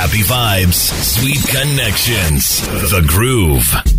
Happy vibes, sweet connections. The Groove.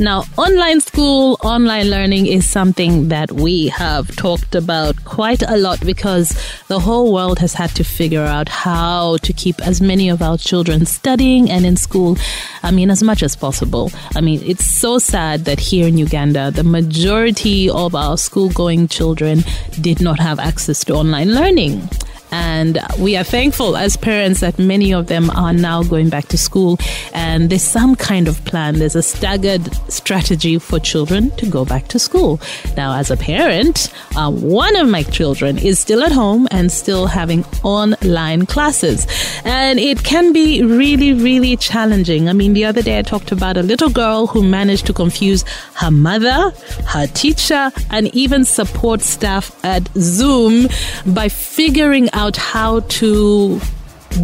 Now, online school, online learning is something that we have talked about quite a lot because the whole world has had to figure out how to keep as many of our children studying and in school, I mean, as much as possible. I mean, it's so sad that here in Uganda, the majority of our school going children did not have access to online learning. And we are thankful as parents that many of them are now going back to school. And there's some kind of plan, there's a staggered strategy for children to go back to school. Now, as a parent, uh, one of my children is still at home and still having online classes. And it can be really, really challenging. I mean, the other day I talked about a little girl who managed to confuse her mother, her teacher, and even support staff at Zoom by figuring out out how to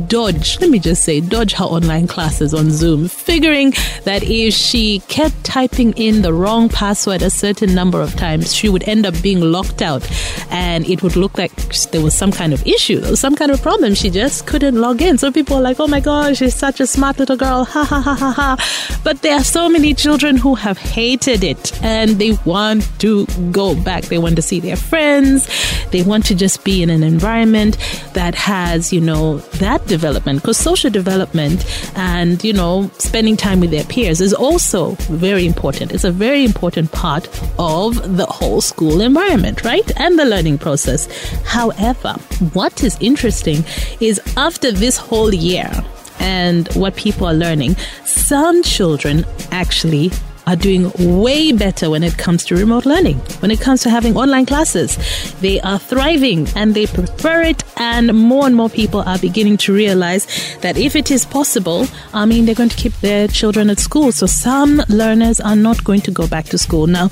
dodge, let me just say, dodge her online classes on Zoom, figuring that if she kept typing in the wrong password a certain number of times, she would end up being locked out and it would look like there was some kind of issue, some kind of problem. She just couldn't log in. So people are like, oh my gosh, she's such a smart little girl, ha ha ha ha ha. But there are so many children who have hated it and they want to go back. They want to see their friends. They want to just be in an environment that has, you know, that that development because social development and, you know, spending time with their peers is also very important. It's a very important part of the whole school environment, right? And the learning process. However, what is interesting is after this whole year, and what people are learning, some children actually are doing way better when it comes to remote learning, when it comes to having online classes. They are thriving and they prefer it, and more and more people are beginning to realize that if it is possible, I mean, they're going to keep their children at school. So some learners are not going to go back to school. Now,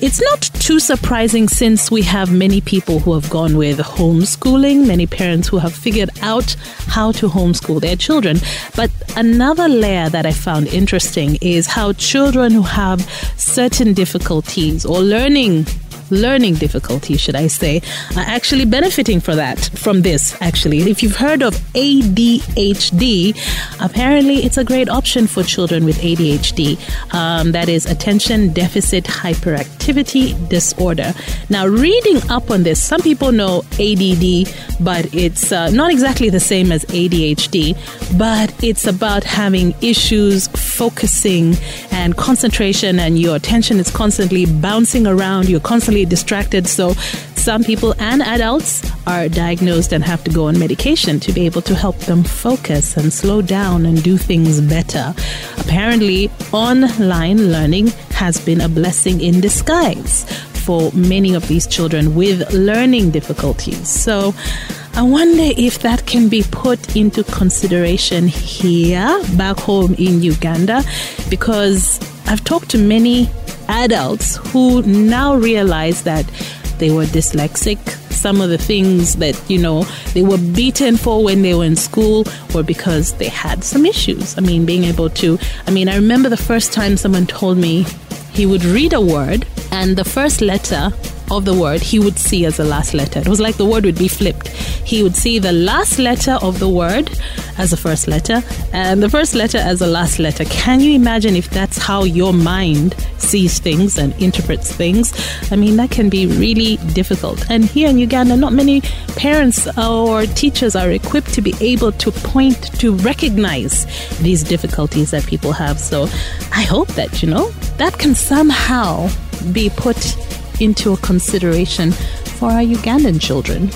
it's not too surprising since we have many people who have gone with homeschooling, many parents who have figured out how to homeschool their children. But another layer that I found interesting is how children who have certain difficulties or learning learning difficulties, should I say, are actually benefiting for that from this. Actually, if you've heard of ADHD, apparently it's a great option for children with ADHD. Um, that is attention deficit hyperactivity disorder. Now, reading up on this, some people know ADD, but it's uh, not exactly the same as ADHD. But it's about having issues focusing and concentration, and your attention is constantly bouncing around. You're constantly constantly distracted. So some people and adults are diagnosed and have to go on medication to be able to help them focus and slow down and do things better. Apparently, online learning has been a blessing in disguise for many of these children with learning difficulties. So, I wonder if that can be put into consideration here back home in Uganda because I've talked to many adults who now realize that they were dyslexic. Some of the things that, you know, they were beaten for when they were in school were because they had some issues. I mean, being able to, I mean, I remember the first time someone told me he would read a word and the first letter of the word he would see as the last letter. It was like the word would be flipped. He would see the last letter of the word as the first letter and the first letter as the last letter. Can you imagine if that's how your mind sees things and interprets things? I mean, that can be really difficult. And here in Uganda, not many parents or teachers are equipped to be able to point to recognize these difficulties that people have. So I hope that, you know, that can somehow be put into a consideration for our Ugandan children.